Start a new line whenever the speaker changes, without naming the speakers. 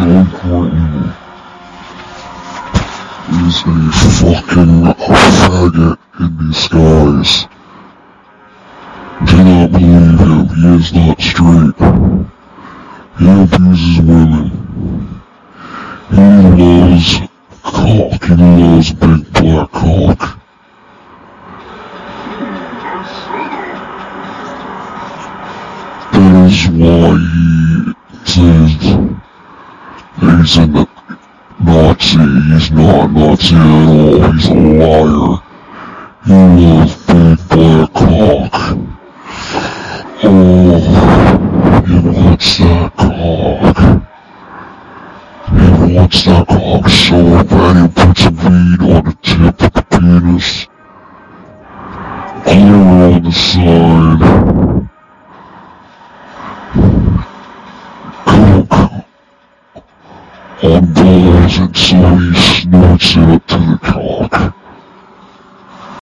Joe Green is a fucking faggot in disguise. Do not believe him. He is not straight. He abuses women. He loves cock. He loves big black cock. That is why he says he's a Nazi. He's not Nazi at all. He's a liar. He loves big black cock. Oh, he wants that cock. He wants that cock so bad he puts a bead on the tip of the penis. Glitter on the side. And dollars and so he snorts up to the cock.